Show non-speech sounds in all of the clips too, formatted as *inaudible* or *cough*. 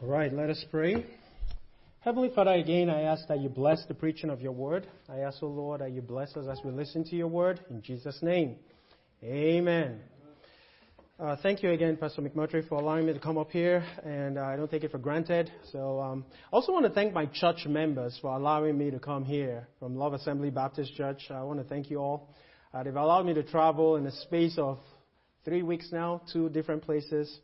All right, let us pray. Heavenly Father, again, I ask that you bless the preaching of your word. I ask, O oh Lord, that you bless us as we listen to your word. In Jesus' name, amen. Uh, thank you again, Pastor McMurtry, for allowing me to come up here, and uh, I don't take it for granted. So, um, I also want to thank my church members for allowing me to come here from Love Assembly Baptist Church. I want to thank you all. Uh, they've allowed me to travel in a space of three weeks now, two different places.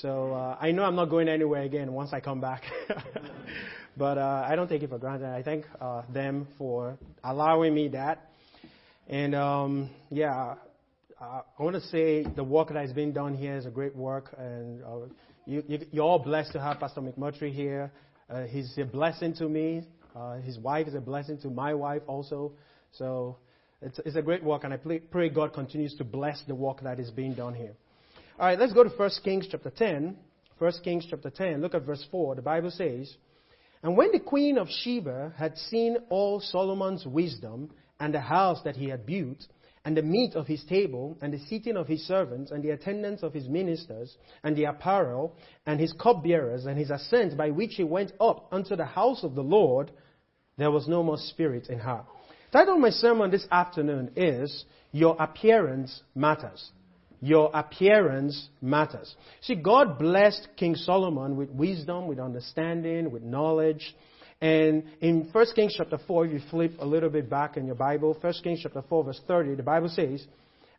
So uh, I know I'm not going anywhere again once I come back. *laughs* but uh, I don't take it for granted. I thank uh, them for allowing me that. And um, yeah, I want to say the work that has been done here is a great work, and uh, you, you, are all blessed to have Pastor McMurtry here. Uh, he's a blessing to me. Uh, his wife is a blessing to my wife also. So it's, it's a great work, and I pray God continues to bless the work that is being done here. All right, let's go to 1 Kings chapter 10. 1 Kings chapter 10, look at verse 4. The Bible says, And when the queen of Sheba had seen all Solomon's wisdom and the house that he had built, and the meat of his table, and the seating of his servants, and the attendance of his ministers, and the apparel, and his cupbearers, and his ascent by which he went up unto the house of the Lord, there was no more spirit in her. Title of my sermon this afternoon is Your Appearance Matters your appearance matters. See, God blessed King Solomon with wisdom, with understanding, with knowledge. And in 1 Kings chapter 4, if you flip a little bit back in your Bible, 1 Kings chapter 4, verse 30, the Bible says,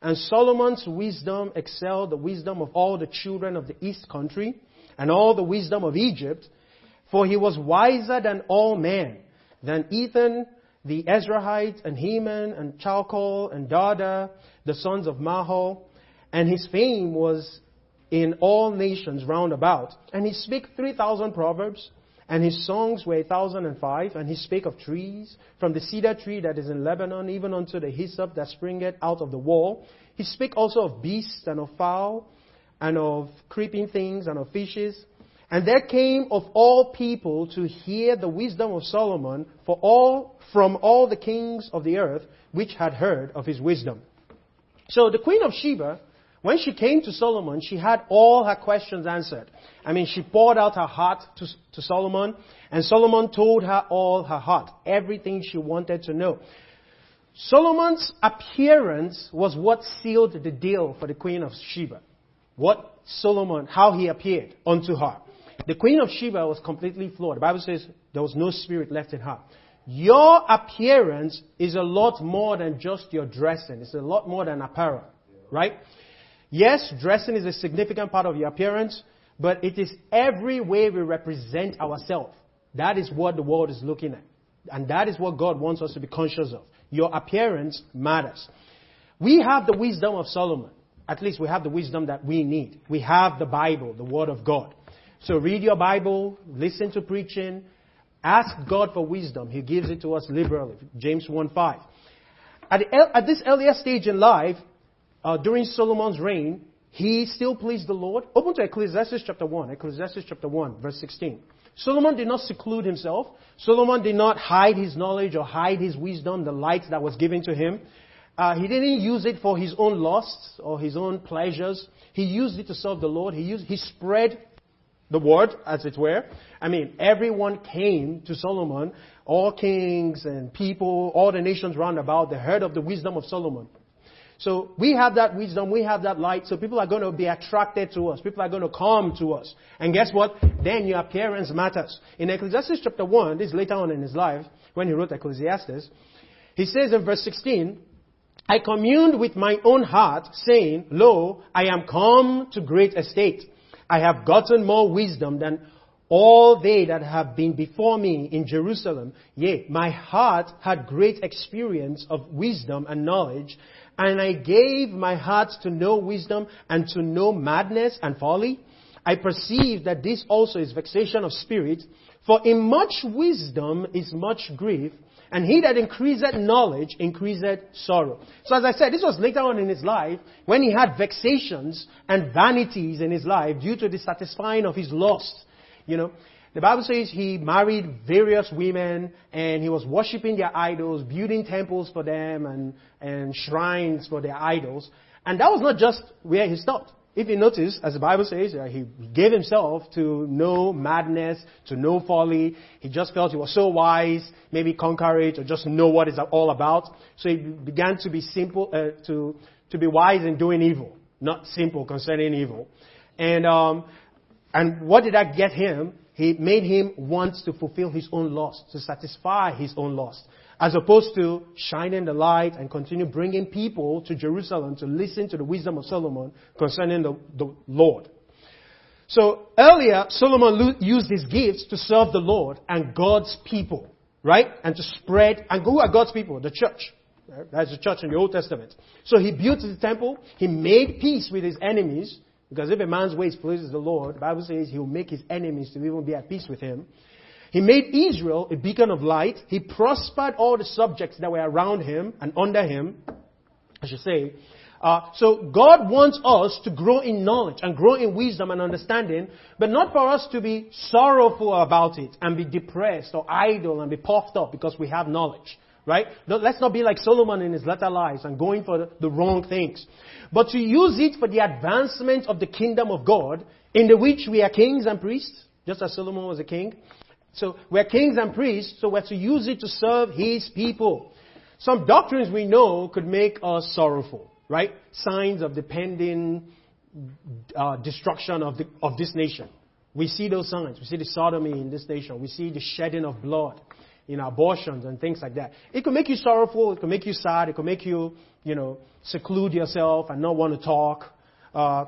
And Solomon's wisdom excelled the wisdom of all the children of the east country, and all the wisdom of Egypt, for he was wiser than all men, than Ethan the Ezrahite, and Heman, and Chalcol, and Darda, the sons of Mahol, and his fame was in all nations round about. And he spake 3,000 proverbs, and his songs were 1,005, and he spake of trees, from the cedar tree that is in Lebanon, even unto the hyssop that springeth out of the wall. He spake also of beasts and of fowl, and of creeping things, and of fishes. And there came of all people to hear the wisdom of Solomon for all, from all the kings of the earth, which had heard of his wisdom. So the queen of Sheba when she came to Solomon, she had all her questions answered. I mean, she poured out her heart to, to Solomon, and Solomon told her all her heart, everything she wanted to know. Solomon's appearance was what sealed the deal for the queen of Sheba. What Solomon, how he appeared unto her. The queen of Sheba was completely flawed. The Bible says there was no spirit left in her. Your appearance is a lot more than just your dressing. It's a lot more than apparel, right? Yes, dressing is a significant part of your appearance, but it is every way we represent ourselves. That is what the world is looking at. And that is what God wants us to be conscious of. Your appearance matters. We have the wisdom of Solomon. At least we have the wisdom that we need. We have the Bible, the Word of God. So read your Bible, listen to preaching, ask God for wisdom. He gives it to us liberally. James 1:5. At, at this earlier stage in life, uh, during Solomon's reign, he still pleased the Lord. Open to Ecclesiastes chapter 1, Ecclesiastes chapter 1, verse 16. Solomon did not seclude himself. Solomon did not hide his knowledge or hide his wisdom, the light that was given to him. Uh, he didn't use it for his own lusts or his own pleasures. He used it to serve the Lord. He, used, he spread the word, as it were. I mean, everyone came to Solomon, all kings and people, all the nations round about, they heard of the wisdom of Solomon. So we have that wisdom, we have that light, so people are going to be attracted to us. People are going to come to us. And guess what? Then your appearance matters. In Ecclesiastes chapter 1, this is later on in his life, when he wrote Ecclesiastes, he says in verse 16, I communed with my own heart, saying, Lo, I am come to great estate. I have gotten more wisdom than all they that have been before me in Jerusalem. Yea, my heart had great experience of wisdom and knowledge, and I gave my heart to know wisdom and to know madness and folly. I perceive that this also is vexation of spirit. For in much wisdom is much grief, and he that increaseth knowledge increaseth sorrow. So as I said, this was later on in his life when he had vexations and vanities in his life due to the satisfying of his lust. You know, the Bible says he married various women and he was worshiping their idols, building temples for them and, and shrines for their idols. And that was not just where he stopped. if you notice, as the Bible says, uh, he gave himself to no madness, to no folly. He just felt he was so wise, maybe conquer it, or just know what it's all about. So he began to be simple, uh, to, to be wise in doing evil, not simple concerning evil. And, um, and what did that get him? He made him want to fulfill his own lust, to satisfy his own lust as opposed to shining the light and continue bringing people to Jerusalem to listen to the wisdom of Solomon concerning the, the Lord. So earlier, Solomon used his gifts to serve the Lord and God's people, right? And to spread, and who are God's people? The church. That's the church in the Old Testament. So he built the temple, he made peace with his enemies, because if a man's ways pleases the Lord, the Bible says he will make his enemies to even be at peace with him. He made Israel a beacon of light. He prospered all the subjects that were around him and under him, I should say. Uh, so God wants us to grow in knowledge and grow in wisdom and understanding, but not for us to be sorrowful about it and be depressed or idle and be puffed up because we have knowledge. Right? Let's not be like Solomon in his latter lives and going for the, wrong things. But to use it for the advancement of the kingdom of God, in the which we are kings and priests, just as Solomon was a king, so we're kings and priests, so we're to use it to serve His people. Some doctrines we know could make us sorrowful, right? Signs of the pending uh, destruction of, the, of this nation. We see those signs. We see the sodomy in this nation. We see the shedding of blood in abortions and things like that. It could make you sorrowful. It could make you sad. It could make you, you know, seclude yourself and not want to talk. Uh,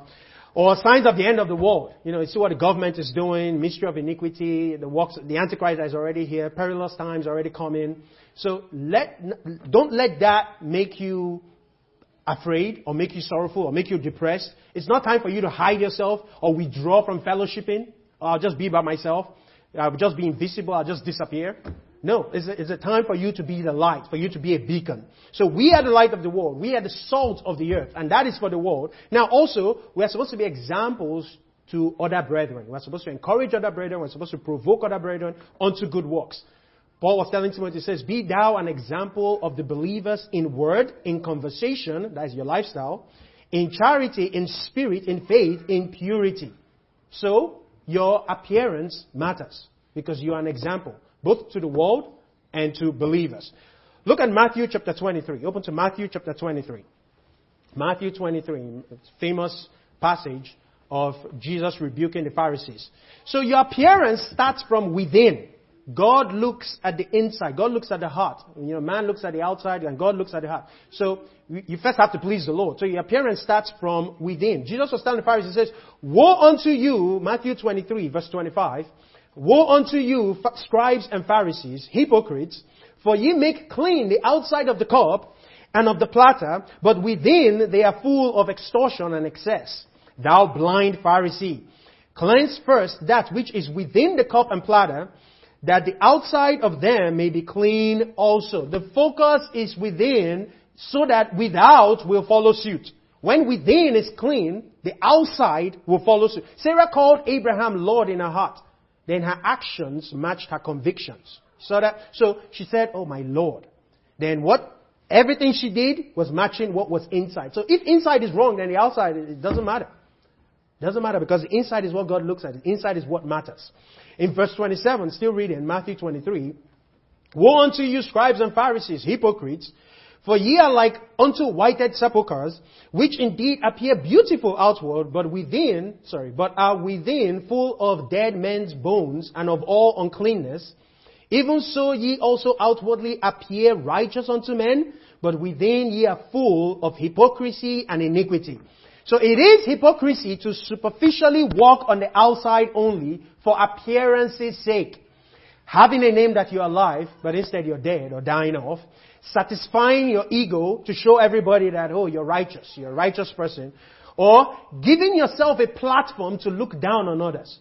or signs of the end of the world. You know, you see what the government is doing, mystery of iniquity, the works, the Antichrist is already here, perilous times already coming. So let, don't let that make you afraid or make you sorrowful or make you depressed. It's not time for you to hide yourself or withdraw from fellowshipping. I'll just be by myself. I'll just be invisible. I'll just disappear. No, it's a, it's time for you to be the light, for you to be a beacon. So we are the light of the world. We are the salt of the earth, and that is for the world. Now also, we are supposed to be examples to other brethren. We're supposed to encourage other brethren. We're supposed to provoke other brethren unto good works. Paul was telling Timothy, he says, Be thou an example of the believers in word, in conversation, that is your lifestyle, in charity, in spirit, in faith, in purity. So, your appearance matters because you are an example both to the world and to believers. Look at Matthew chapter 23. Open to Matthew chapter 23. Matthew 23, famous passage of Jesus rebuking the Pharisees. So your appearance starts from within. God looks at the inside. God looks at the heart. You know, man looks at the outside and God looks at the heart. So you first have to please the Lord. So your appearance starts from within. Jesus was telling the Pharisees, says, Woe unto you, Matthew 23, verse 25, Woe unto you, scribes and Pharisees, hypocrites, for ye make clean the outside of the cup and of the platter, but within they are full of extortion and excess. Thou blind Pharisee, cleanse first that which is within the cup and platter, that the outside of them may be clean also. The focus is within so that without will follow suit. When within is clean, the outside will follow suit. Sarah called Abraham Lord in her heart then her actions matched her convictions. So that, so she said, Oh my Lord. Then what? Everything she did was matching what was inside. So if inside is wrong, then the outside, it doesn't matter. It doesn't matter because the inside is what God looks at. The inside is what matters. In verse 27, still reading, Matthew 23, Woe unto you, scribes and Pharisees, hypocrites, for ye are like unto whited sepulchres, which indeed appear beautiful outward, but within, sorry, but are within full of dead men's bones and of all uncleanness. Even so ye also outwardly appear righteous unto men, but within ye are full of hypocrisy and iniquity. So it is hypocrisy to superficially walk on the outside only for appearance's sake. Having a name that you're alive, but instead you're dead or dying off satisfying your ego to show everybody that, oh, you're righteous, you're a righteous person, or giving yourself a platform to look down on others.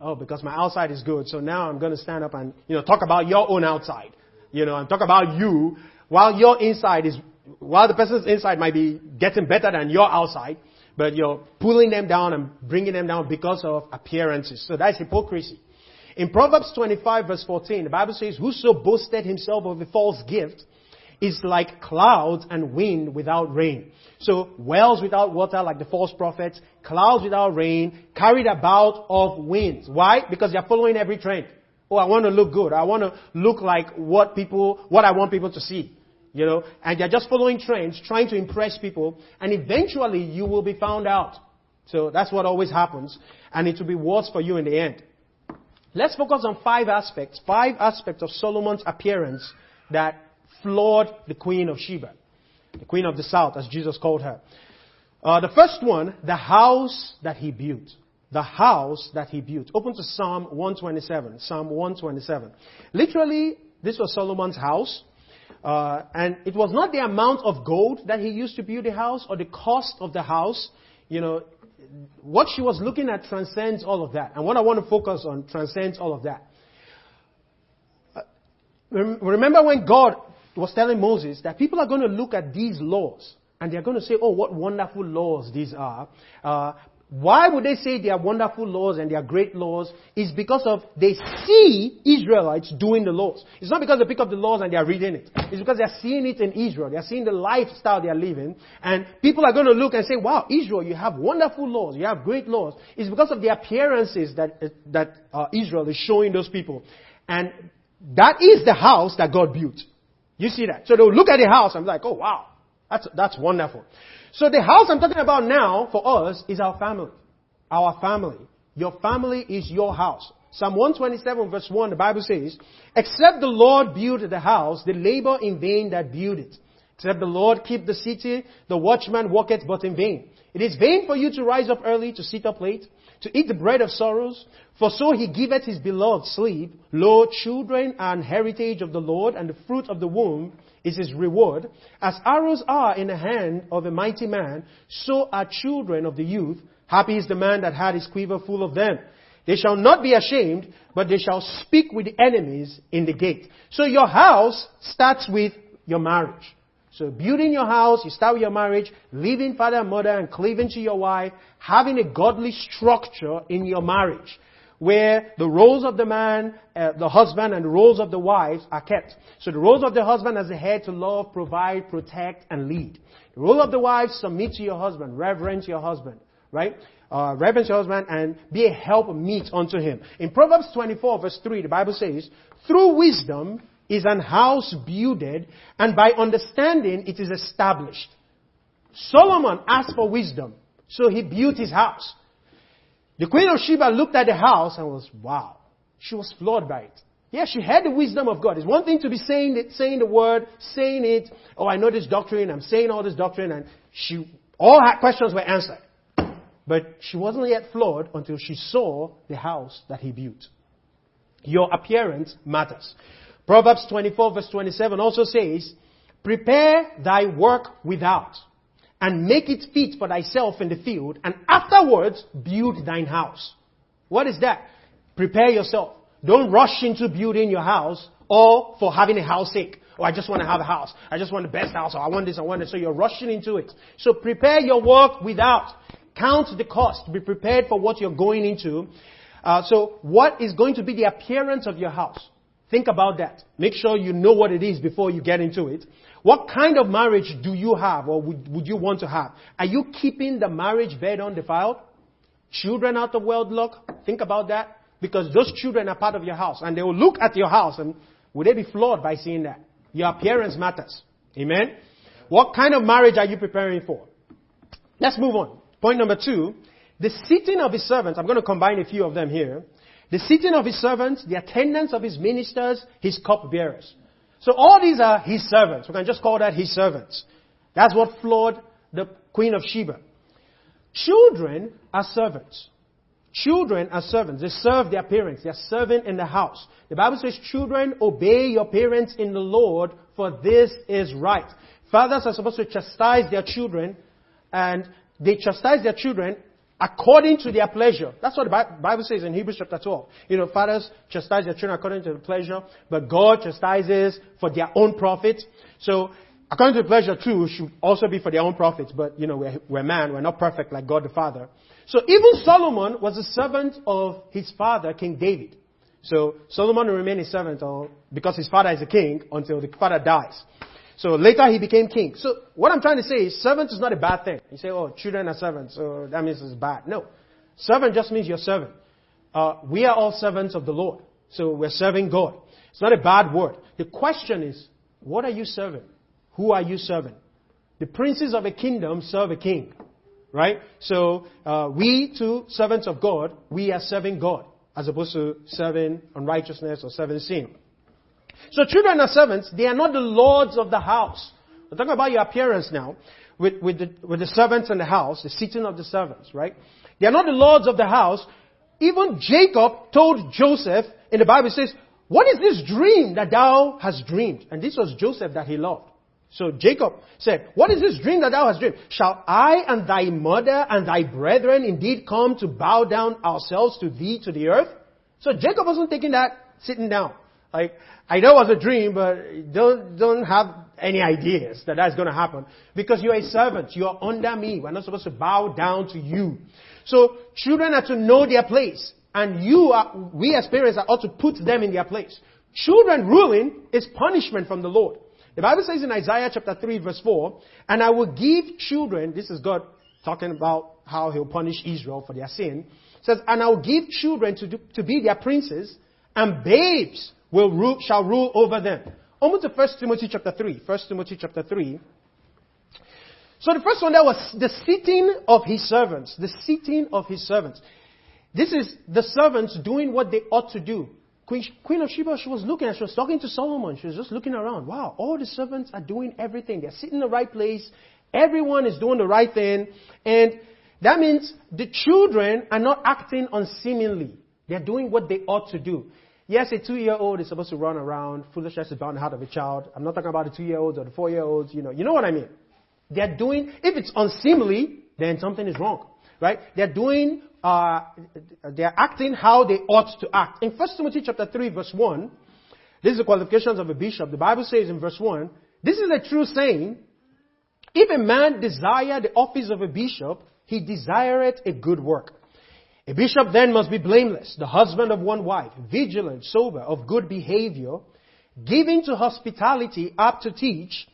Oh, because my outside is good, so now I'm going to stand up and, you know, talk about your own outside. You know, and talk about you while your inside is, while the person's inside might be getting better than your outside, but you're pulling them down and bringing them down because of appearances. So that's hypocrisy. In Proverbs 25 verse 14, the Bible says, Whoso boasted himself of a false gift is like clouds and wind without rain. So wells without water, like the false prophets, clouds without rain, carried about of winds. Why? Because they're following every trend. Oh, I want to look good. I want to look like what people, what I want people to see. You know, and they're just following trends, trying to impress people, and eventually you will be found out. So that's what always happens, and it will be worse for you in the end. Let's focus on five aspects, five aspects of Solomon's appearance that floored the Queen of Sheba, the Queen of the South, as Jesus called her. Uh, the first one, the house that he built. The house that he built. Open to Psalm 127. Psalm 127. Literally, this was Solomon's house. Uh, and it was not the amount of gold that he used to build the house or the cost of the house. You know, what she was looking at transcends all of that. And what I want to focus on transcends all of that. Uh, remember when God was telling Moses that people are going to look at these laws and they're going to say, oh, what wonderful laws these are. Uh, why would they say they are wonderful laws and they are great laws? Is because of they see Israelites doing the laws. It's not because they pick up the laws and they are reading it. It's because they are seeing it in Israel. They are seeing the lifestyle they are living. And people are going to look and say, wow, Israel, you have wonderful laws. You have great laws. It's because of the appearances that, that uh, Israel is showing those people. And that is the house that God built. You see that? So they'll look at the house and be like, oh wow, that's, that's wonderful. So the house I'm talking about now for us is our family. Our family. Your family is your house. Psalm 127 verse 1, the Bible says, Except the Lord build the house, they labor in vain that build it. Except the Lord keep the city, the watchman walketh but in vain. It is vain for you to rise up early, to sit up late, to eat the bread of sorrows, for so he giveth his beloved sleep. Lo, children are an heritage of the Lord, and the fruit of the womb is his reward. As arrows are in the hand of a mighty man, so are children of the youth. Happy is the man that had his quiver full of them. They shall not be ashamed, but they shall speak with the enemies in the gate. So your house starts with your marriage. So building your house, you start with your marriage, leaving father and mother and cleaving to your wife, having a godly structure in your marriage where the roles of the man, uh, the husband, and the roles of the wives are kept. So the roles of the husband as the head to love, provide, protect, and lead. The role of the wife, submit to your husband, reverence your husband, right? Uh, reverence your husband and be a help meet unto him. In Proverbs 24 verse 3, the Bible says, through wisdom is an house builded, and by understanding it is established. Solomon asked for wisdom, so he built his house. The queen of Sheba looked at the house and was, wow. She was floored by it. Yeah, she had the wisdom of God. It's one thing to be saying it, saying the word, saying it. Oh, I know this doctrine. I'm saying all this doctrine, and she all her questions were answered. But she wasn't yet floored until she saw the house that he built. Your appearance matters. Proverbs 24 verse 27 also says, Prepare thy work without and make it fit for thyself in the field, and afterwards build thine house. What is that? Prepare yourself. Don't rush into building your house or for having a house sake. Oh, I just want to have a house. I just want the best house. Or I want this, I want this. So you're rushing into it. So prepare your work without. Count the cost. Be prepared for what you're going into. Uh, so what is going to be the appearance of your house? Think about that. Make sure you know what it is before you get into it. What kind of marriage do you have or would, would you want to have? Are you keeping the marriage bed undefiled? Children out of wedlock? Think about that. Because those children are part of your house and they will look at your house and would they be flawed by seeing that? Your appearance matters. Amen? What kind of marriage are you preparing for? Let's move on. Point number two. The sitting of his servants, I'm going to combine a few of them here. The sitting of his servants, the attendance of his ministers, his cupbearers. So all these are his servants. We can just call that his servants. That's what floored the Queen of Sheba. Children are servants. Children are servants. They serve their parents. They are serving in the house. The Bible says, children, obey your parents in the Lord, for this is right. Fathers are supposed to chastise their children, and they chastise their children according to their pleasure. That's what the Bible says in Hebrews chapter 12. You know, fathers chastise their children according to their pleasure, but God chastises for their own profit. So, according to the pleasure too, should also be for their own profit. But, you know, we're, we're man, we're not perfect like God the Father. So even Solomon was a servant of his father, King David. So Solomon will remain a servant because his father is a king until the father dies. So later he became king. So what I'm trying to say is servant is not a bad thing. You say, oh, children are servants, so that means it's bad. No. Servant just means you're servant. Uh, we are all servants of the Lord. So we're serving God. It's not a bad word. The question is, what are you serving? Who are you serving? The princes of a kingdom serve a king. Right? So, uh, we too, servants of God, we are serving God as opposed to serving unrighteousness or serving sin. So children are servants, they are not the lords of the house. We're talking about your appearance now with, with, the, with the servants in the house, the seating of the servants, right? They are not the lords of the house. Even Jacob told Joseph, in the Bible says, what is this dream that thou hast dreamed? And this was Joseph that he loved. So Jacob said, What is this dream that thou hast dreamed? Shall I and thy mother and thy brethren indeed come to bow down ourselves to thee to the earth? So Jacob wasn't taking that sitting down. Like, I know it was a dream, but don't, don't have any ideas that that's going to happen. Because you're a servant. You're under me. We're not supposed to bow down to you. So children are to know their place. And you are, we as parents are ought to put them in their place. Children ruling is punishment from the Lord. The Bible says in Isaiah chapter 3 verse 4, and I will give children, this is God talking about how he'll punish Israel for their sin, says, and I will give children to, do, to be their princes, and babes will rule, shall rule over them. Almost to 1 Timothy chapter 3. 1 Timothy chapter 3. So the first one there was the seating of his servants. The seating of his servants. This is the servants doing what they ought to do. Queen, Queen of Sheba, she was looking she was talking to Solomon. She was just looking around. Wow, all the servants are doing everything. They're sitting in the right place. Everyone is doing the right thing. And that means the children are not acting unseemingly. They're doing what they ought to do. Yes, a two-year-old is supposed to run around. Foolishness is bound the heart of a child. I'm not talking about the two-year-olds or the four-year-olds. You know, you know what I mean. They're doing. If it's unseemly, then something is wrong, right? They're doing uh, they're acting how they ought to act. In 1 Timothy chapter 3 verse 1, this is the qualifications of a bishop. The Bible says in verse 1, this is a true saying, if a man desire the office of a bishop, he desireth a good work. A bishop then must be blameless, the husband of one wife, vigilant, sober, of good behavior, giving to hospitality, apt to teach,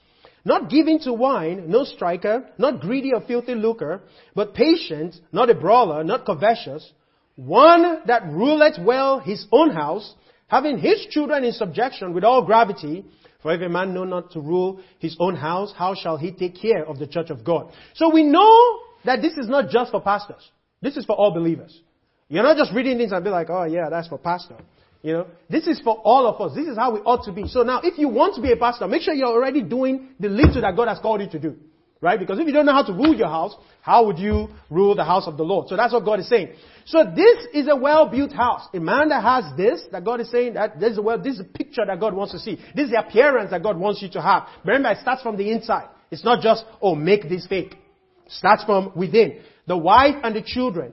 not giving to wine, no striker, not greedy or filthy lucre, but patient, not a brawler, not covetous, one that ruleth well his own house, having his children in subjection with all gravity. For if a man know not to rule his own house, how shall he take care of the church of God? So we know that this is not just for pastors. This is for all believers. You're not just reading things and be like, oh yeah, that's for pastor. You know, this is for all of us. This is how we ought to be. So now, if you want to be a pastor, make sure you're already doing the little that God has called you to do. Right? Because if you don't know how to rule your house, how would you rule the house of the Lord? So that's what God is saying. So this is a well-built house. A man that has this, that God is saying that this is a well, this is a picture that God wants to see. This is the appearance that God wants you to have. Remember, it starts from the inside. It's not just, oh, make this fake. It starts from within. The wife and the children.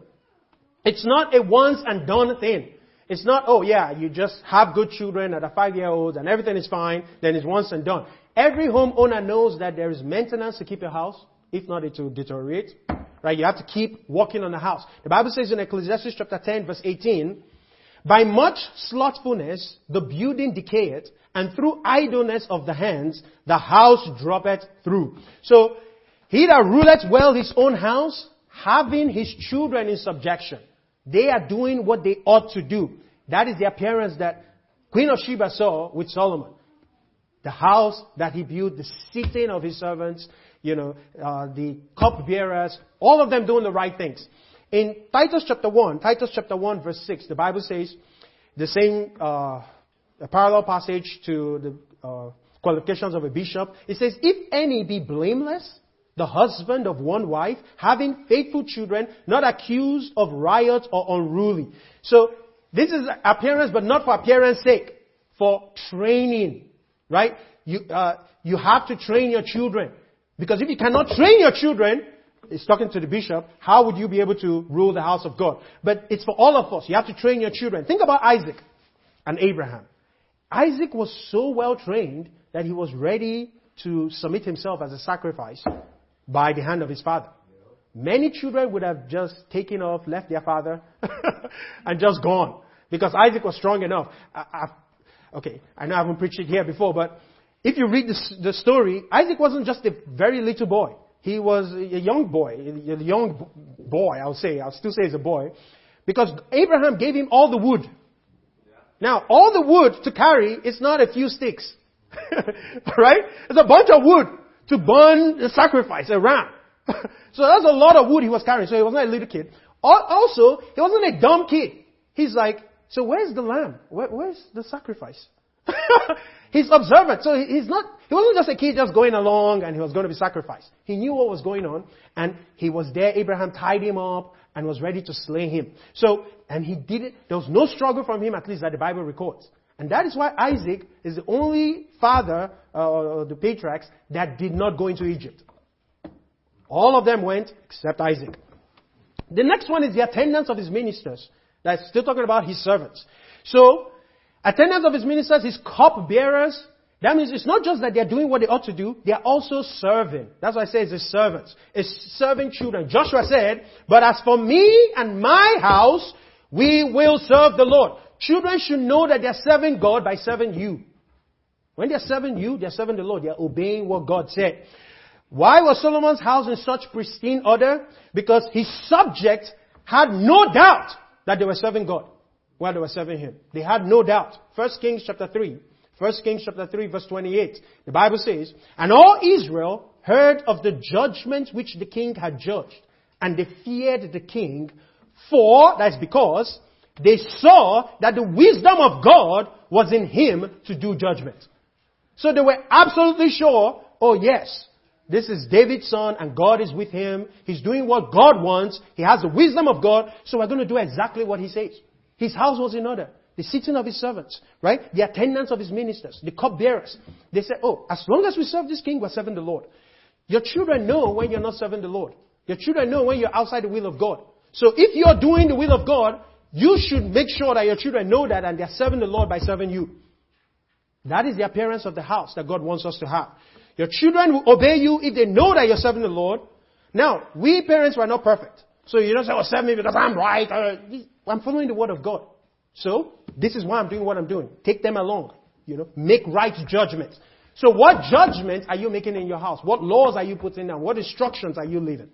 It's not a once and done thing. It's not, oh yeah, you just have good children at a five year old and everything is fine, then it's once and done. Every homeowner knows that there is maintenance to keep your house. If not, it will deteriorate. Right? You have to keep working on the house. The Bible says in Ecclesiastes chapter 10 verse 18, by much slothfulness the building decayeth, and through idleness of the hands the house droppeth through. So, he that ruleth well his own house, having his children in subjection. They are doing what they ought to do. That is the appearance that Queen of Sheba saw with Solomon. The house that he built, the seating of his servants, you know, uh, the cupbearers, all of them doing the right things. In Titus chapter 1, Titus chapter 1 verse 6, the Bible says, the same, uh, parallel passage to the uh, qualifications of a bishop. It says, if any be blameless, the husband of one wife, having faithful children, not accused of riot or unruly. So, this is appearance, but not for appearance sake, for training, right? You, uh, you have to train your children. Because if you cannot train your children, it's talking to the bishop, how would you be able to rule the house of God? But it's for all of us. You have to train your children. Think about Isaac and Abraham. Isaac was so well trained that he was ready to submit himself as a sacrifice by the hand of his father. Many children would have just taken off, left their father, *laughs* and just gone. Because Isaac was strong enough. I, I, okay, I know I haven't preached it here before, but if you read the, the story, Isaac wasn't just a very little boy. He was a young boy, a young boy, I'll say. I'll still say he's a boy. Because Abraham gave him all the wood. Now, all the wood to carry is not a few sticks. *laughs* right? It's a bunch of wood to burn the sacrifice, a ram. *laughs* so that's a lot of wood he was carrying. So he was not a little kid. Also, he wasn't a dumb kid. He's like, so where's the lamb? Where, where's the sacrifice? *laughs* he's observant. So he's not, he wasn't just a kid just going along and he was going to be sacrificed. He knew what was going on and he was there. Abraham tied him up and was ready to slay him. So, and he did it. There was no struggle from him, at least that the Bible records. And that is why Isaac is the only father, uh, the patriarchs, that did not go into Egypt. All of them went except Isaac. The next one is the attendance of his ministers. That's still talking about his servants. So, attendance of his ministers, his cup bearers, that means it's not just that they're doing what they ought to do, they're also serving. That's why I say it's a servant. It's serving children. Joshua said, but as for me and my house, we will serve the Lord. Children should know that they're serving God by serving you. When they're serving you, they're serving the Lord. They're obeying what God said. Why was Solomon's house in such pristine order? Because his subjects had no doubt that they were serving God while they were serving him. They had no doubt. First Kings chapter 3. First Kings chapter 3 verse 28. The Bible says, And all Israel heard of the judgment which the king had judged, and they feared the king, for, that's because, they saw that the wisdom of God was in him to do judgment. So they were absolutely sure, oh yes, this is David's son and God is with him. He's doing what God wants. He has the wisdom of God. So we're going to do exactly what he says. His house was in order. The sitting of his servants, right? The attendance of his ministers, the cupbearers. They said, oh, as long as we serve this king, we're serving the Lord. Your children know when you're not serving the Lord. Your children know when you're outside the will of God. So if you're doing the will of God, you should make sure that your children know that and they're serving the Lord by serving you. That is the appearance of the house that God wants us to have. Your children will obey you if they know that you're serving the Lord. Now, we parents were not perfect. So you don't say, oh, serve me because I'm right. Uh, I'm following the word of God. So, this is why I'm doing what I'm doing. Take them along. You know, make right judgments. So what judgments are you making in your house? What laws are you putting down? What instructions are you leaving?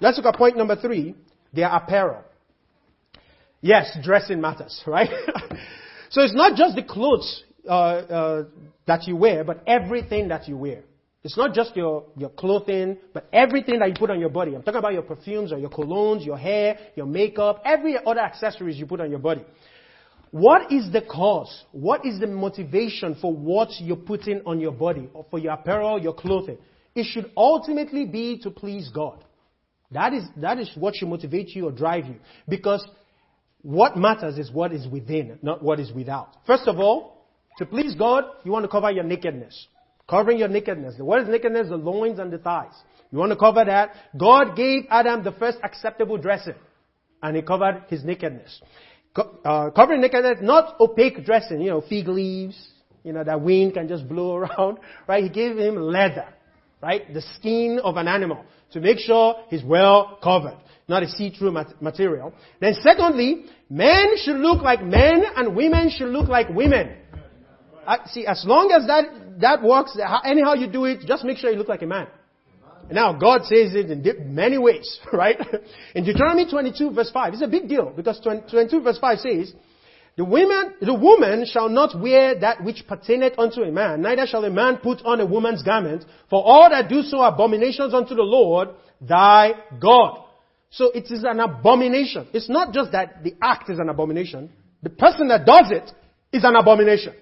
Let's look at point number three. Their apparel. Yes, dressing matters, *laughs* right? so it's not just the clothes uh, uh, that you wear, but everything that you wear. It's not just your, your clothing, but everything that you put on your body. I'm talking about your perfumes or your colognes, your hair, your makeup, every other accessories you put on your body. What is the cause? What is the motivation for what you're putting on your body, or for your apparel, your clothing? It should ultimately be to please God. That is, that is what should motivate you or drive you. Because what matters is what is within, not what is without. First of all, to please God, you want to cover your nakedness. Covering your nakedness. What is nakedness? The loins and the thighs. You want to cover that? God gave Adam the first acceptable dressing. And he covered his nakedness. Co- uh, covering nakedness, not opaque dressing, you know, fig leaves, you know, that wind can just blow *laughs* around, right? He gave him leather, right? The skin of an animal to make sure he's well covered, not a see-through mat- material. Then secondly, men should look like men and women should look like women. I, see, as long as that, that works, uh, anyhow you do it, just make sure you look like a man. Now, God says it in many ways, *laughs* right? In Deuteronomy 22 verse 5, it's a big deal because 22 verse 5 says, the woman, the woman shall not wear that which pertaineth unto a man, neither shall a man put on a woman's garment, for all that do so abominations unto the Lord, thy God. So it is an abomination. It's not just that the act is an abomination. The person that does it is an abomination.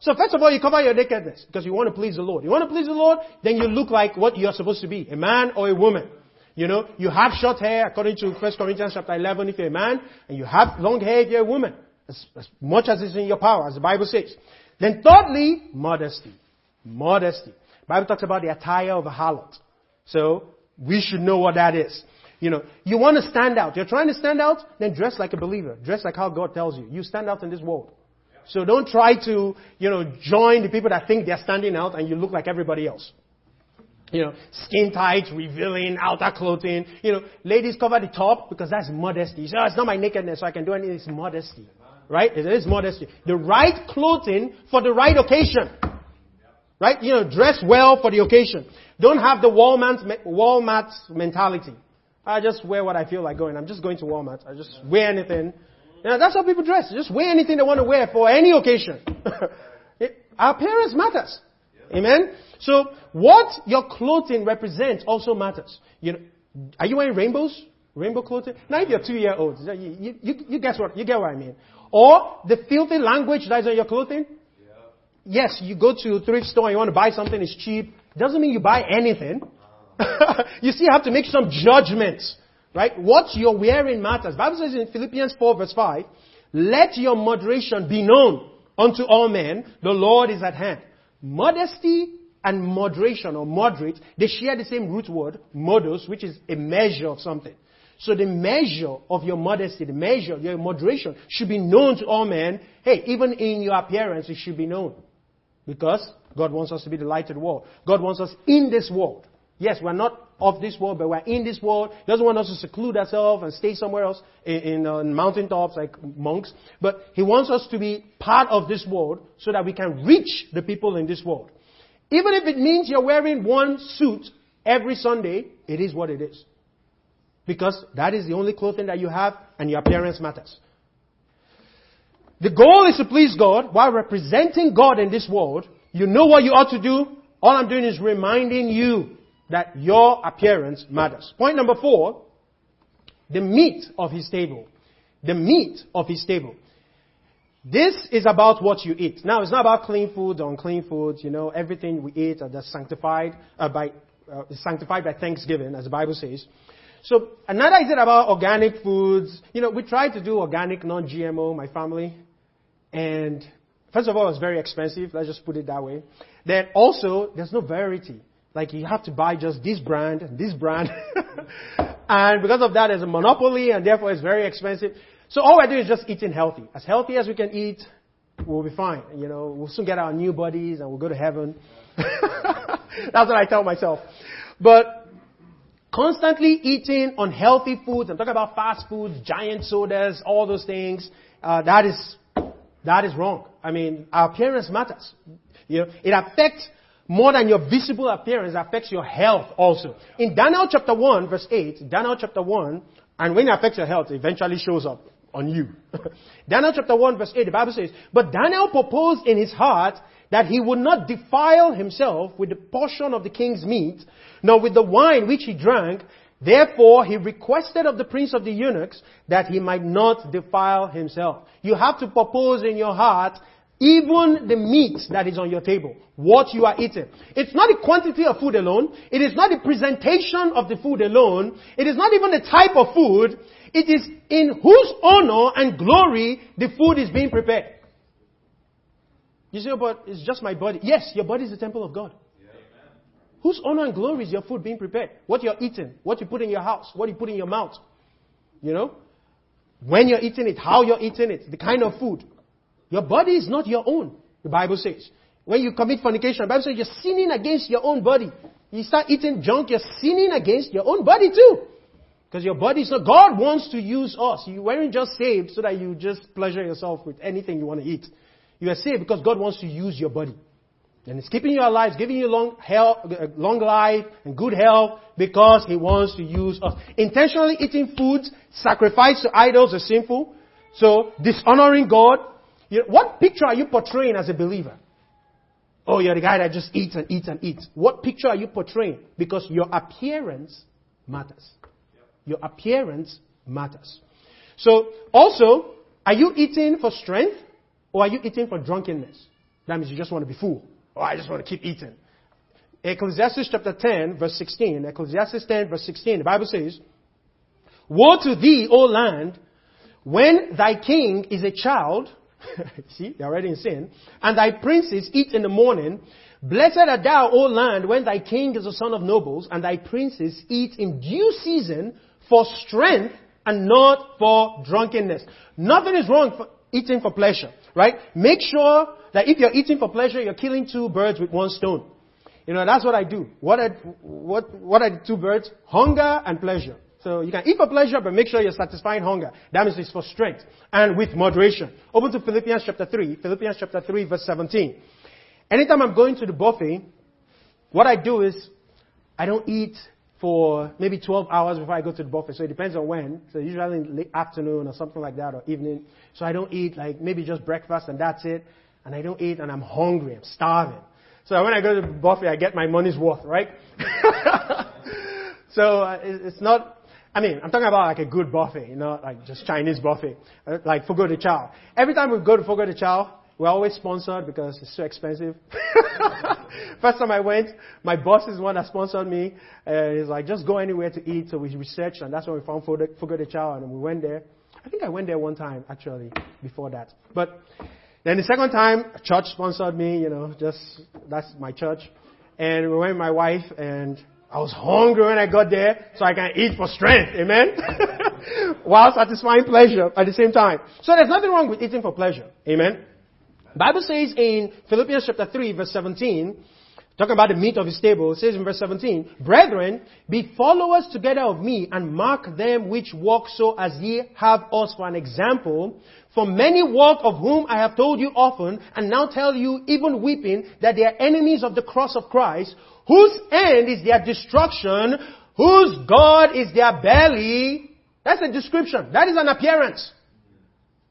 So first of all, you cover your nakedness because you want to please the Lord. You want to please the Lord, then you look like what you're supposed to be, a man or a woman. You know, you have short hair according to 1 Corinthians chapter 11 if you're a man, and you have long hair if you're a woman. As, as much as is in your power, as the Bible says. Then thirdly, modesty. Modesty. The Bible talks about the attire of a harlot. So, we should know what that is. You know, you want to stand out. You're trying to stand out, then dress like a believer. Dress like how God tells you. You stand out in this world. So don't try to, you know, join the people that think they're standing out and you look like everybody else. You know, skin tight, revealing, outer clothing. You know, ladies cover the top because that's modesty. Say, oh, it's not my nakedness, so I can do anything. It's modesty. Right? It is modesty. The right clothing for the right occasion. Right? You know, dress well for the occasion. Don't have the Walmart, Walmart mentality. I just wear what I feel like going. I'm just going to Walmart. I just wear anything. You know, that's how people dress. Just wear anything they want to wear for any occasion. *laughs* it, our appearance matters. Amen? So, what your clothing represents also matters. You know, are you wearing rainbows? Rainbow clothing? Now if you're two year olds, you, you, you, guess what, you get what I mean. Or the filthy language that's on your clothing. Yes, you go to a thrift store and you want to buy something, it's cheap. Doesn't mean you buy anything. *laughs* you see, still have to make some judgments. Right? What you're wearing matters. Bible says in Philippians 4 verse 5, let your moderation be known unto all men. The Lord is at hand. Modesty and moderation or moderate, they share the same root word, modos, which is a measure of something. So the measure of your modesty, the measure of your moderation should be known to all men. Hey, even in your appearance, it should be known. Because God wants us to be the light of the world. God wants us in this world. Yes, we're not of this world, but we're in this world. He doesn't want us to seclude ourselves and stay somewhere else in, in, uh, in mountaintops like monks. But He wants us to be part of this world so that we can reach the people in this world. Even if it means you're wearing one suit every Sunday, it is what it is. Because that is the only clothing that you have and your appearance matters. The goal is to please God while representing God in this world. You know what you ought to do. All I'm doing is reminding you that your appearance matters. Point number four, the meat of his table. The meat of his table. This is about what you eat. Now, it's not about clean food or unclean food. You know, everything we eat are sanctified uh, by uh, sanctified by Thanksgiving, as the Bible says. So another is it about organic foods. You know, we try to do organic, non-GMO, my family, and first of all, it's very expensive. Let's just put it that way. Then also, there's no variety. Like you have to buy just this brand and this brand. *laughs* and because of that, there's a monopoly and therefore it's very expensive. So all we're doing is just eating healthy. As healthy as we can eat, we'll be fine. You know, we'll soon get our new bodies and we'll go to heaven. *laughs* That's what I tell myself. But constantly eating unhealthy foods, I'm talking about fast foods, giant sodas, all those things, uh, that is, that is wrong. I mean, our appearance matters. You know, it affects more than your visible appearance affects your health also. In Daniel chapter 1 verse 8, Daniel chapter 1, and when it affects your health, it eventually shows up on you. *laughs* Daniel chapter 1 verse 8, the Bible says, But Daniel proposed in his heart that he would not defile himself with the portion of the king's meat, nor with the wine which he drank. Therefore, he requested of the prince of the eunuchs that he might not defile himself. You have to propose in your heart even the meat that is on your table, what you are eating. It's not the quantity of food alone. It is not the presentation of the food alone. It is not even the type of food. It is in whose honor and glory the food is being prepared. You say, oh, but it's just my body. Yes, your body is the temple of God. Yeah. Whose honor and glory is your food being prepared? What you're eating, what you put in your house, what you put in your mouth. You know? When you're eating it, how you're eating it, the kind of food. Your body is not your own, the Bible says. When you commit fornication, the Bible says you're sinning against your own body. You start eating junk, you're sinning against your own body too. Because your body is not, God wants to use us. You weren't just saved so that you just pleasure yourself with anything you want to eat. You are saved because God wants to use your body. And it's keeping you alive, giving you long, health, uh, long life and good health because He wants to use us. Intentionally eating foods sacrificed to idols is sinful. So dishonoring God. You know, what picture are you portraying as a believer? Oh, you're the guy that just eats and eats and eats. What picture are you portraying? Because your appearance matters. Your appearance matters. So, also, are you eating for strength? Or are you eating for drunkenness? That means you just want to be full. Or oh, I just want to keep eating. Ecclesiastes chapter 10, verse 16. Ecclesiastes 10, verse 16. The Bible says, Woe to thee, O land, when thy king is a child. *laughs* See, they're already in sin. And thy princes eat in the morning. Blessed art thou, O land, when thy king is a son of nobles, and thy princes eat in due season for strength and not for drunkenness. Nothing is wrong for eating for pleasure right? Make sure that if you're eating for pleasure, you're killing two birds with one stone. You know, that's what I do. What are, what, what are the two birds? Hunger and pleasure. So you can eat for pleasure, but make sure you're satisfying hunger. That means it's for strength and with moderation. Open to Philippians chapter 3, Philippians chapter 3 verse 17. anytime I'm going to the buffet, what I do is I don't eat for maybe 12 hours before I go to the buffet. So it depends on when. So usually in late afternoon or something like that or evening. So I don't eat like maybe just breakfast and that's it. And I don't eat and I'm hungry. I'm starving. So when I go to the buffet, I get my money's worth, right? *laughs* so uh, it's not, I mean, I'm talking about like a good buffet, you know, like just Chinese buffet, uh, like Fogo de Chao. Every time we go to Fogo de Chao, we're always sponsored because it's so expensive. *laughs* First time I went, my boss is the one that sponsored me. Uh, he's like, just go anywhere to eat. So we researched, and that's when we found Fogo de Chao, and we went there. I think I went there one time, actually, before that. But then the second time, church sponsored me, you know, just, that's my church. And we went with my wife, and I was hungry when I got there, so I can eat for strength. Amen? *laughs* While satisfying pleasure at the same time. So there's nothing wrong with eating for pleasure. Amen? Bible says in Philippians chapter 3 verse 17, talking about the meat of his table, it says in verse 17, Brethren, be followers together of me and mark them which walk so as ye have us for an example. For many walk of whom I have told you often and now tell you even weeping that they are enemies of the cross of Christ, whose end is their destruction, whose God is their belly. That's a description. That is an appearance.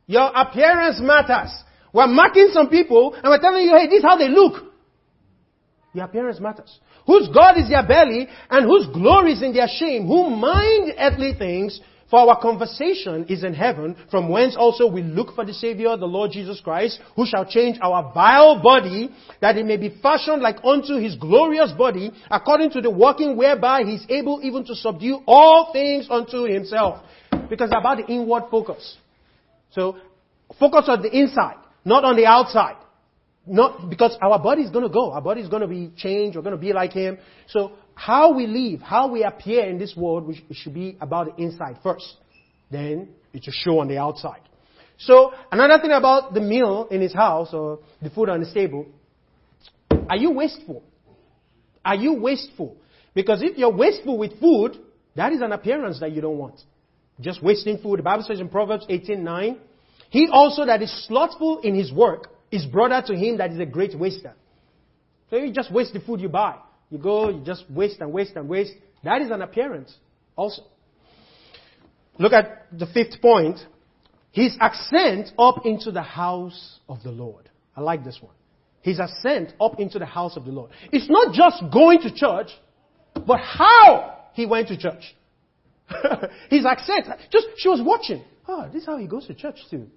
Your appearance matters. We're marking some people and we're telling you, hey, this is how they look. Your appearance matters. Whose God is their belly and whose glory is in their shame, who mind earthly things, for our conversation is in heaven, from whence also we look for the Savior, the Lord Jesus Christ, who shall change our vile body, that it may be fashioned like unto his glorious body, according to the working whereby he is able even to subdue all things unto himself. Because about the inward focus. So, focus on the inside. Not on the outside. Not because our body is to go. Our body is to be changed. We're to be like Him. So how we live, how we appear in this world, it should be about the inside first. Then it should show on the outside. So another thing about the meal in his house or the food on his table, are you wasteful? Are you wasteful? Because if you're wasteful with food, that is an appearance that you don't want. Just wasting food. The Bible says in Proverbs 18:9, he also that is slothful in his work is brother to him that is a great waster. So you just waste the food you buy. You go, you just waste and waste and waste. That is an appearance also. Look at the fifth point. His ascent up into the house of the Lord. I like this one. His ascent up into the house of the Lord. It's not just going to church, but how he went to church. *laughs* His ascent. Just, she was watching. Oh, this is how he goes to church too.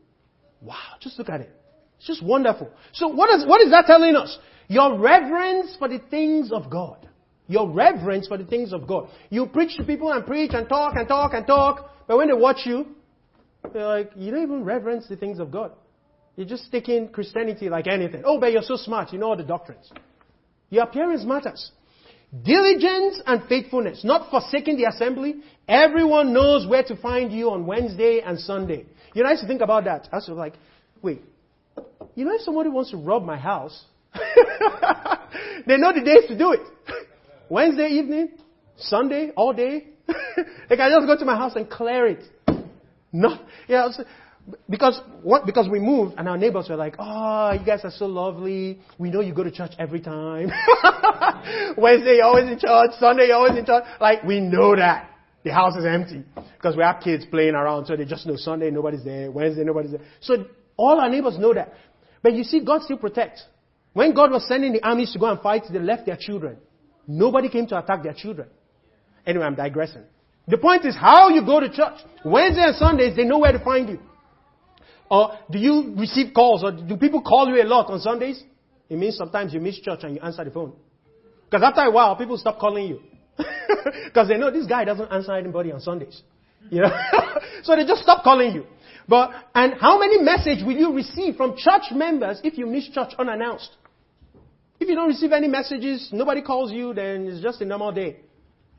Wow, just look at it. It's just wonderful. So what is, what is that telling us? Your reverence for the things of God. Your reverence for the things of God. You preach to people and preach and talk and talk and talk, but when they watch you, they're like, you don't even reverence the things of God. You're just taking Christianity like anything. Oh, but you're so smart. You know all the doctrines. Your appearance matters. Diligence and faithfulness, not forsaking the assembly. Everyone knows where to find you on Wednesday and Sunday. You know, I used to think about that. I was like, wait, you know, if somebody wants to rob my house, *laughs* they know the days to do it. *laughs* Wednesday evening, Sunday, all day. *laughs* they can just go to my house and clear it. No, yeah, because what? Because we moved and our neighbors were like, "Oh, you guys are so lovely. We know you go to church every time. Wednesday you're always in church. Sunday you're always in church. Like we know that." The house is empty because we have kids playing around, so they just know Sunday nobody's there, Wednesday nobody's there. So all our neighbors know that. But you see, God still protects. When God was sending the armies to go and fight, they left their children. Nobody came to attack their children. Anyway, I'm digressing. The point is how you go to church. Wednesday and Sundays, they know where to find you. Or do you receive calls or do people call you a lot on Sundays? It means sometimes you miss church and you answer the phone. Because after a while, people stop calling you. *laughs* Because they know this guy doesn't answer anybody on Sundays. You know? *laughs* so they just stop calling you. But, and how many messages will you receive from church members if you miss church unannounced? If you don't receive any messages, nobody calls you, then it's just a normal day.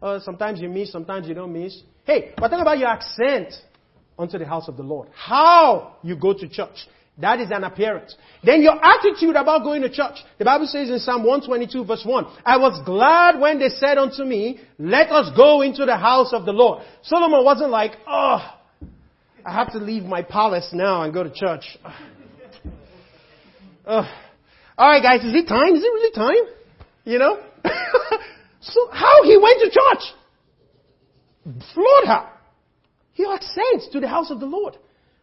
Uh, sometimes you miss, sometimes you don't miss. Hey, but think about your accent unto the house of the Lord. How you go to church. That is an appearance. Then your attitude about going to church. The Bible says in Psalm 122 verse 1, I was glad when they said unto me, let us go into the house of the Lord. Solomon wasn't like, oh, I have to leave my palace now and go to church. *sighs* Uh, Alright guys, is it time? Is it really time? You know? *laughs* so how he went to church? Floored her. He accents to the house of the Lord.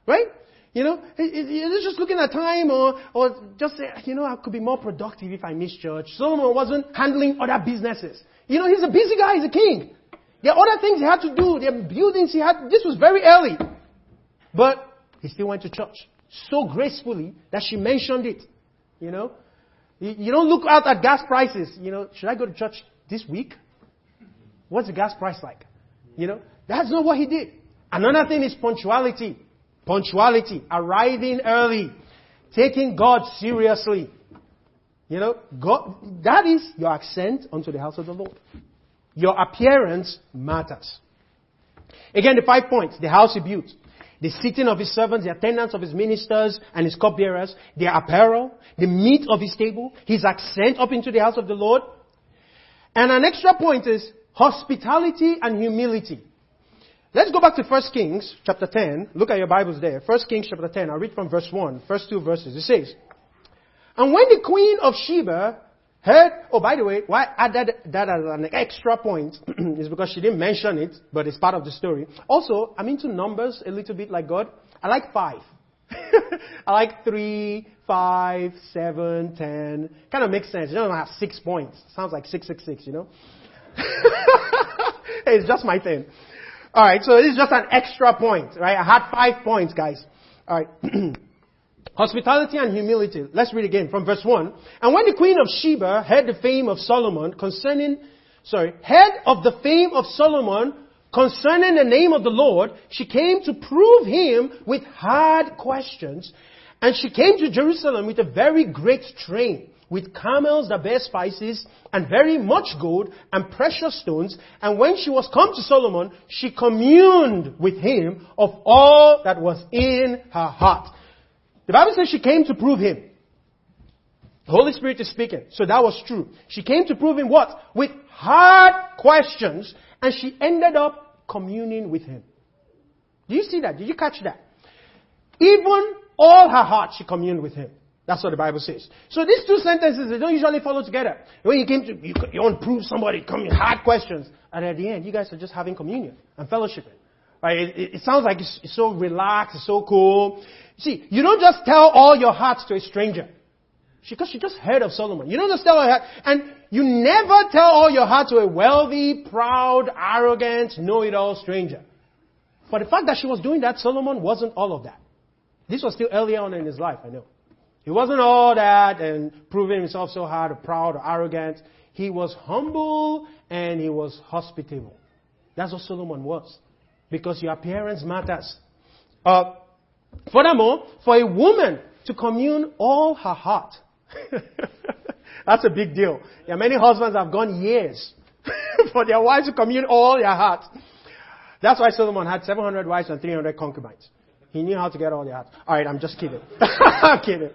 Right? You know, he's just looking at time or, or just say, you know, I could be more productive if I miss church. Solomon wasn't handling other businesses. You know, he's a busy guy, he's a king. There are other things he had to do, there are buildings he had. This was very early. But he still went to church so gracefully that she mentioned it. You know, you, don't look out at gas prices. You know, should I go to church this week? What's the gas price like? You know, that's not what he did. Another thing is punctuality. Punctuality. Arriving early. Taking God seriously. You know, God, that is your accent unto the house of the Lord. Your appearance matters. Again, the five points. The house he built. The sitting of his servants, the attendance of his ministers and his cupbearers, their apparel, the meat of his table, his accent up into the house of the Lord. And an extra point is hospitality and humility. Let's go back to 1 Kings chapter 10. Look at your Bibles there. 1 Kings chapter 10. I'll read from verse 1, first two verses. It says, And when the queen of Sheba heard, oh, by the way, why I added that as an extra point *clears throat* is because she didn't mention it, but it's part of the story. Also, I'm into numbers a little bit like God. I like five. *laughs* I like three, five, seven, ten. Kind of makes sense. You don't have six points. Sounds like six, six, six, you know? *laughs* it's just my thing. Alright, so this is just an extra point, right? I had five points, guys. Alright. *clears throat* Hospitality and humility. Let's read again from verse 1. And when the queen of Sheba heard the fame of Solomon concerning, sorry, heard of the fame of Solomon concerning the name of the Lord, she came to prove him with hard questions. And she came to Jerusalem with a very great train with camels that bear spices and very much gold and precious stones. And when she was come to Solomon, she communed with him of all that was in her heart. The Bible says she came to prove him. The Holy Spirit is speaking. So that was true. She came to prove him what? With hard questions and she ended up communing with him. Do you see that? Did you catch that? Even all her heart she communed with him. That's what the Bible says. So these two sentences, they don't usually follow together. When you came to, you, you want to prove somebody, come hard questions. And at the end, you guys are just having communion and fellowshipping. Right? It, it, it sounds like it's, it's so relaxed, it's so cool. See, you don't just tell all your hearts to a stranger. Because she just heard of Solomon. You don't just tell her heart. And you never tell all your heart to a wealthy, proud, arrogant, know-it-all stranger. But the fact that she was doing that, Solomon wasn't all of that. This was still early on in his life, I know. He wasn't all that and proving himself so hard or proud or arrogant. He was humble and he was hospitable. That's what Solomon was. Because your appearance matters. Uh, furthermore, for a woman to commune all her heart, *laughs* that's a big deal. There are many husbands have gone years *laughs* for their wives to commune all their heart. That's why Solomon had 700 wives and 300 concubines. He knew how to get all the hearts. Alright, I'm just kidding. *laughs* I'm kidding.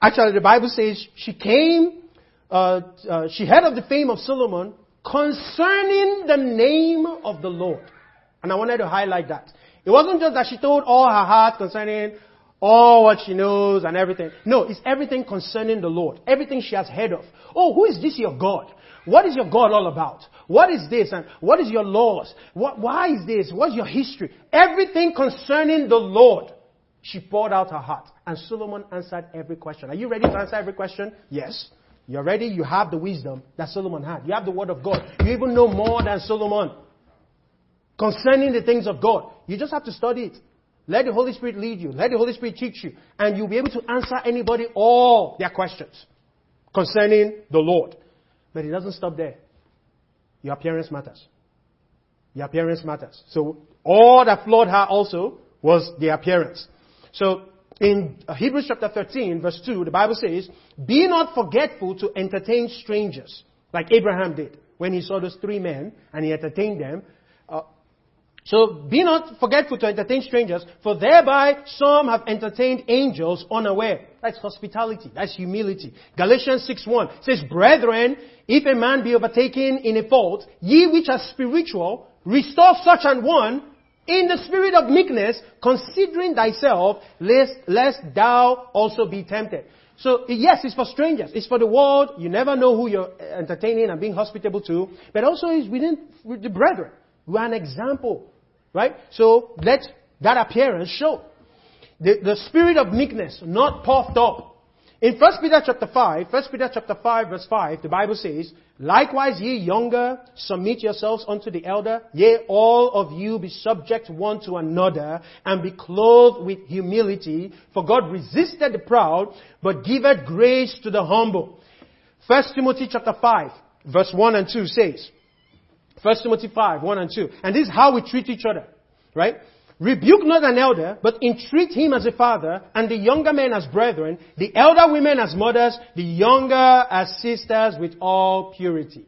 Actually, the Bible says she came, uh, uh, she heard of the fame of Solomon concerning the name of the Lord. And I wanted to highlight that. It wasn't just that she told all her heart concerning all what she knows and everything. No, it's everything concerning the Lord. Everything she has heard of. Oh, who is this your God? What is your God all about? What is this? And what is your laws? What, why is this? What's your history? Everything concerning the Lord. She poured out her heart. And Solomon answered every question. Are you ready to answer every question? Yes. You're ready? You have the wisdom that Solomon had. You have the word of God. You even know more than Solomon concerning the things of God. You just have to study it. Let the Holy Spirit lead you. Let the Holy Spirit teach you. And you'll be able to answer anybody all their questions concerning the Lord. But it doesn't stop there. Your appearance matters. Your appearance matters. So all that floored her also was the appearance. So in Hebrews chapter 13 verse 2, the Bible says, Be not forgetful to entertain strangers, like Abraham did when he saw those three men and he entertained them. So be not forgetful to entertain strangers, for thereby some have entertained angels unaware. That's hospitality. That's humility. Galatians 6.1 says, Brethren, if a man be overtaken in a fault, ye which are spiritual, restore such an one In the spirit of meekness, considering thyself, lest, lest thou also be tempted. So, yes, it's for strangers. It's for the world. You never know who you're entertaining and being hospitable to. But also it's within with the brethren. We are an example. Right? So, let that appearance show. The, the spirit of meekness, not puffed up. In 1 Peter chapter 5, 1 Peter chapter 5 verse 5, the Bible says, Likewise ye younger, submit yourselves unto the elder, yea, all of you be subject one to another, and be clothed with humility, for God resisted the proud, but giveth grace to the humble. 1 Timothy chapter 5, verse 1 and 2 says, 1 Timothy 5, 1 and 2, and this is how we treat each other, right? Rebuke not an elder, but entreat him as a father, and the younger men as brethren, the elder women as mothers, the younger as sisters with all purity.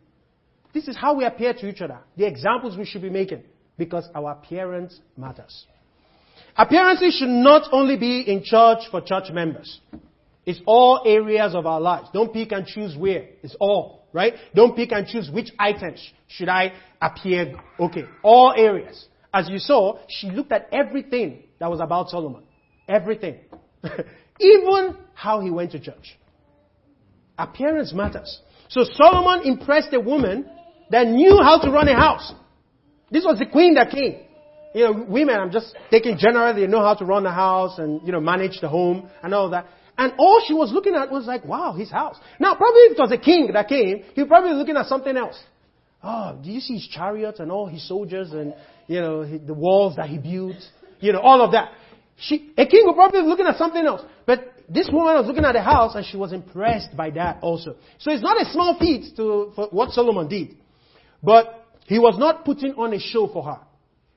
This is how we appear to each other. The examples we should be making, because our appearance matters. Appearances should not only be in church for church members. It's all areas of our lives. Don't pick and choose where. It's all, right? Don't pick and choose which items should I appear. Okay. All areas. As you saw, she looked at everything that was about Solomon. Everything. *laughs* Even how he went to church. Appearance matters. So Solomon impressed a woman that knew how to run a house. This was the queen that came. You know, women, I'm just taking generally, they know how to run a house and, you know, manage the home and all that. And all she was looking at was like, wow, his house. Now, probably if it was a king that came, he was probably looking at something else. Oh, do you see his chariots and all his soldiers and you know, the walls that he built, you know, all of that. She, a king would probably be looking at something else. But this woman was looking at the house and she was impressed by that also. So it's not a small feat to, for what Solomon did. But he was not putting on a show for her.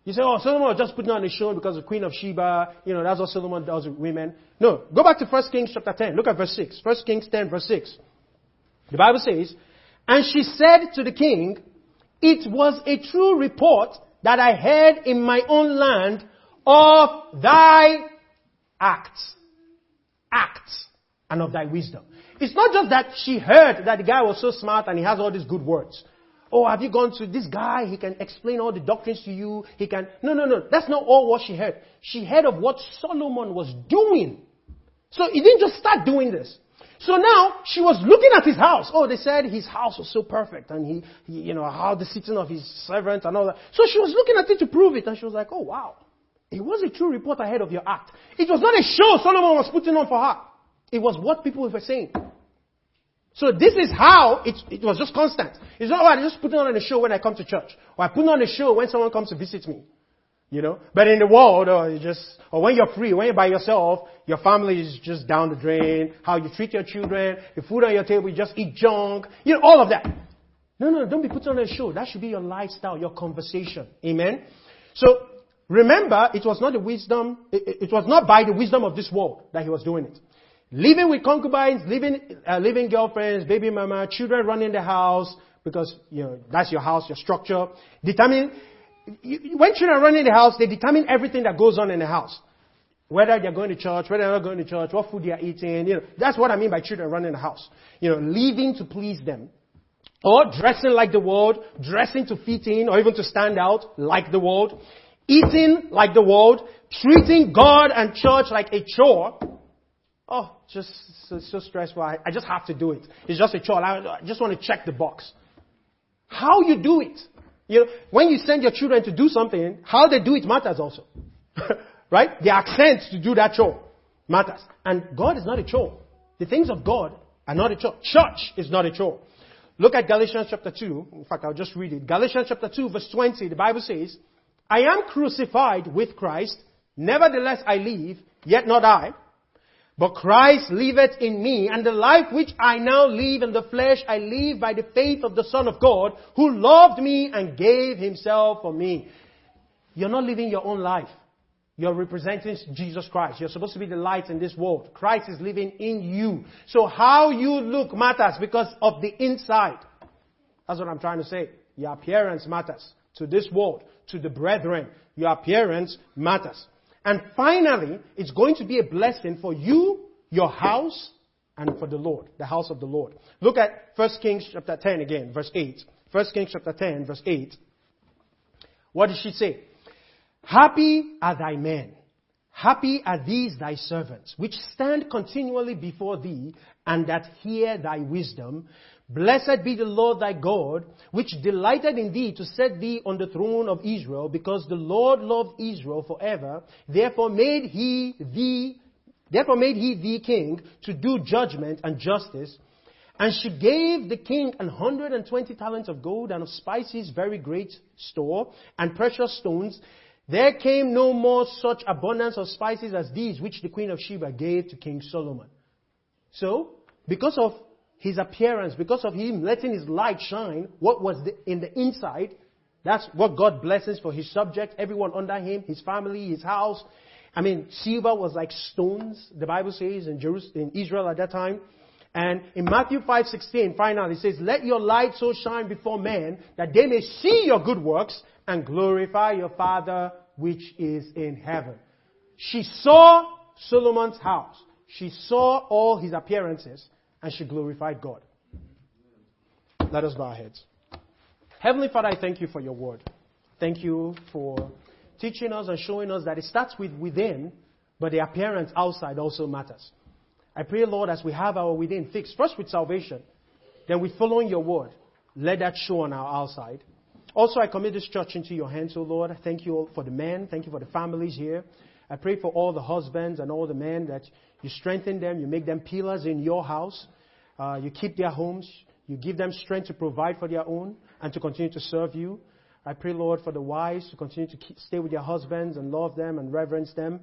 You say, oh, Solomon was just putting on a show because the Queen of Sheba, you know, that's what Solomon does with women. No. Go back to 1 Kings chapter 10. Look at verse 6. 1 Kings 10 verse 6. The Bible says, And she said to the king, It was a true report that I heard in my own land of thy acts. Acts. And of thy wisdom. It's not just that she heard that the guy was so smart and he has all these good words. Oh, have you gone to this guy? He can explain all the doctrines to you. He can. No, no, no. That's not all what she heard. She heard of what Solomon was doing. So he didn't just start doing this. So now she was looking at his house. Oh, they said his house was so perfect and he, he, you know, how the sitting of his servant and all that. So she was looking at it to prove it and she was like, oh wow. It was a true report ahead of your act. It was not a show Solomon was putting on for her. It was what people were saying. So this is how it, it was just constant. It's not about just putting on a show when I come to church. Or I put on a show when someone comes to visit me. You know? But in the world, or you just, or when you're free, when you're by yourself, your family is just down the drain, how you treat your children, the food on your table, you just eat junk, you know, all of that. No, no, don't be putting on a show. That should be your lifestyle, your conversation. Amen? So, remember, it was not the wisdom, it, it was not by the wisdom of this world that he was doing it. Living with concubines, living, uh, living girlfriends, baby mama, children running the house, because, you know, that's your house, your structure. Determine, when children run in the house, they determine everything that goes on in the house. Whether they're going to church, whether they're not going to church, what food they're eating, you know, that's what I mean by children running the house. You know, living to please them. Or dressing like the world, dressing to fit in, or even to stand out like the world. Eating like the world, treating God and church like a chore. Oh, just, so stressful. I, I just have to do it. It's just a chore. I, I just want to check the box. How you do it you know, when you send your children to do something, how they do it matters also. *laughs* right? The accent to do that chore matters. And God is not a chore. The things of God are not a chore. Church is not a chore. Look at Galatians chapter 2. In fact, I'll just read it. Galatians chapter 2 verse 20, the Bible says, I am crucified with Christ. Nevertheless I live, yet not I, but Christ liveth in me, and the life which I now live in the flesh, I live by the faith of the Son of God, who loved me and gave himself for me. You're not living your own life. You're representing Jesus Christ. You're supposed to be the light in this world. Christ is living in you. So how you look matters because of the inside. That's what I'm trying to say. Your appearance matters to this world, to the brethren. Your appearance matters. And finally, it's going to be a blessing for you, your house, and for the Lord, the house of the Lord. Look at 1 Kings chapter 10 again, verse 8. 1 Kings chapter 10, verse 8. What did she say? Happy are thy men. Happy are these thy servants, which stand continually before thee, and that hear thy wisdom. Blessed be the Lord thy God, which delighted in thee to set thee on the throne of Israel, because the Lord loved Israel forever. Therefore made he thee, therefore made he thee king to do judgment and justice. And she gave the king an hundred and twenty talents of gold and of spices very great store and precious stones. There came no more such abundance of spices as these which the queen of Sheba gave to King Solomon. So, because of his appearance, because of him letting his light shine, what was the, in the inside, that's what God blesses for his subjects, everyone under him, his family, his house. I mean, silver was like stones, the Bible says, in, Jerusalem, in Israel at that time. And in Matthew 5:16, finally, it says, "Let your light so shine before men that they may see your good works and glorify your Father which is in heaven." She saw Solomon's house. She saw all his appearances and she glorified God. Let us bow our heads. Heavenly Father, I thank you for your word. Thank you for teaching us and showing us that it starts with within, but the appearance outside also matters. I pray, Lord, as we have our within fixed, first with salvation, then with following your word, let that show on our outside. Also, I commit this church into your hands, O Lord. Thank you for the men. Thank you for the families here. I pray for all the husbands and all the men that you strengthen them, you make them pillars in your house, uh, you keep their homes, you give them strength to provide for their own and to continue to serve you. I pray, Lord, for the wives to continue to keep, stay with their husbands and love them and reverence them.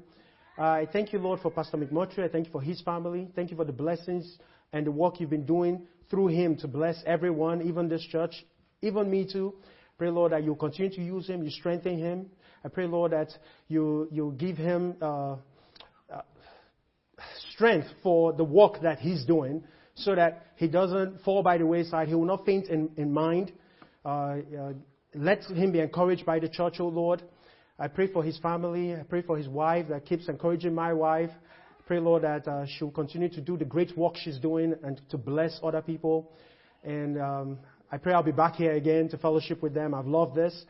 Uh, I thank you, Lord, for Pastor McMurtry. I thank you for his family. Thank you for the blessings and the work you've been doing through him to bless everyone, even this church, even me too. Pray, Lord, that you continue to use him, you strengthen him. I pray, Lord, that you, you give him uh, uh, strength for the work that he's doing so that he doesn't fall by the wayside. He will not faint in, in mind. Uh, uh let him be encouraged by the church, O oh Lord. I pray for his family. I pray for his wife that keeps encouraging my wife. I pray, Lord, that uh, she'll continue to do the great work she's doing and to bless other people. And um, I pray I'll be back here again to fellowship with them. I've loved this.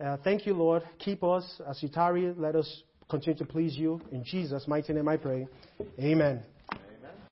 Uh, thank you, Lord. Keep us as you tarry. Let us continue to please you. In Jesus' mighty name I pray. Amen.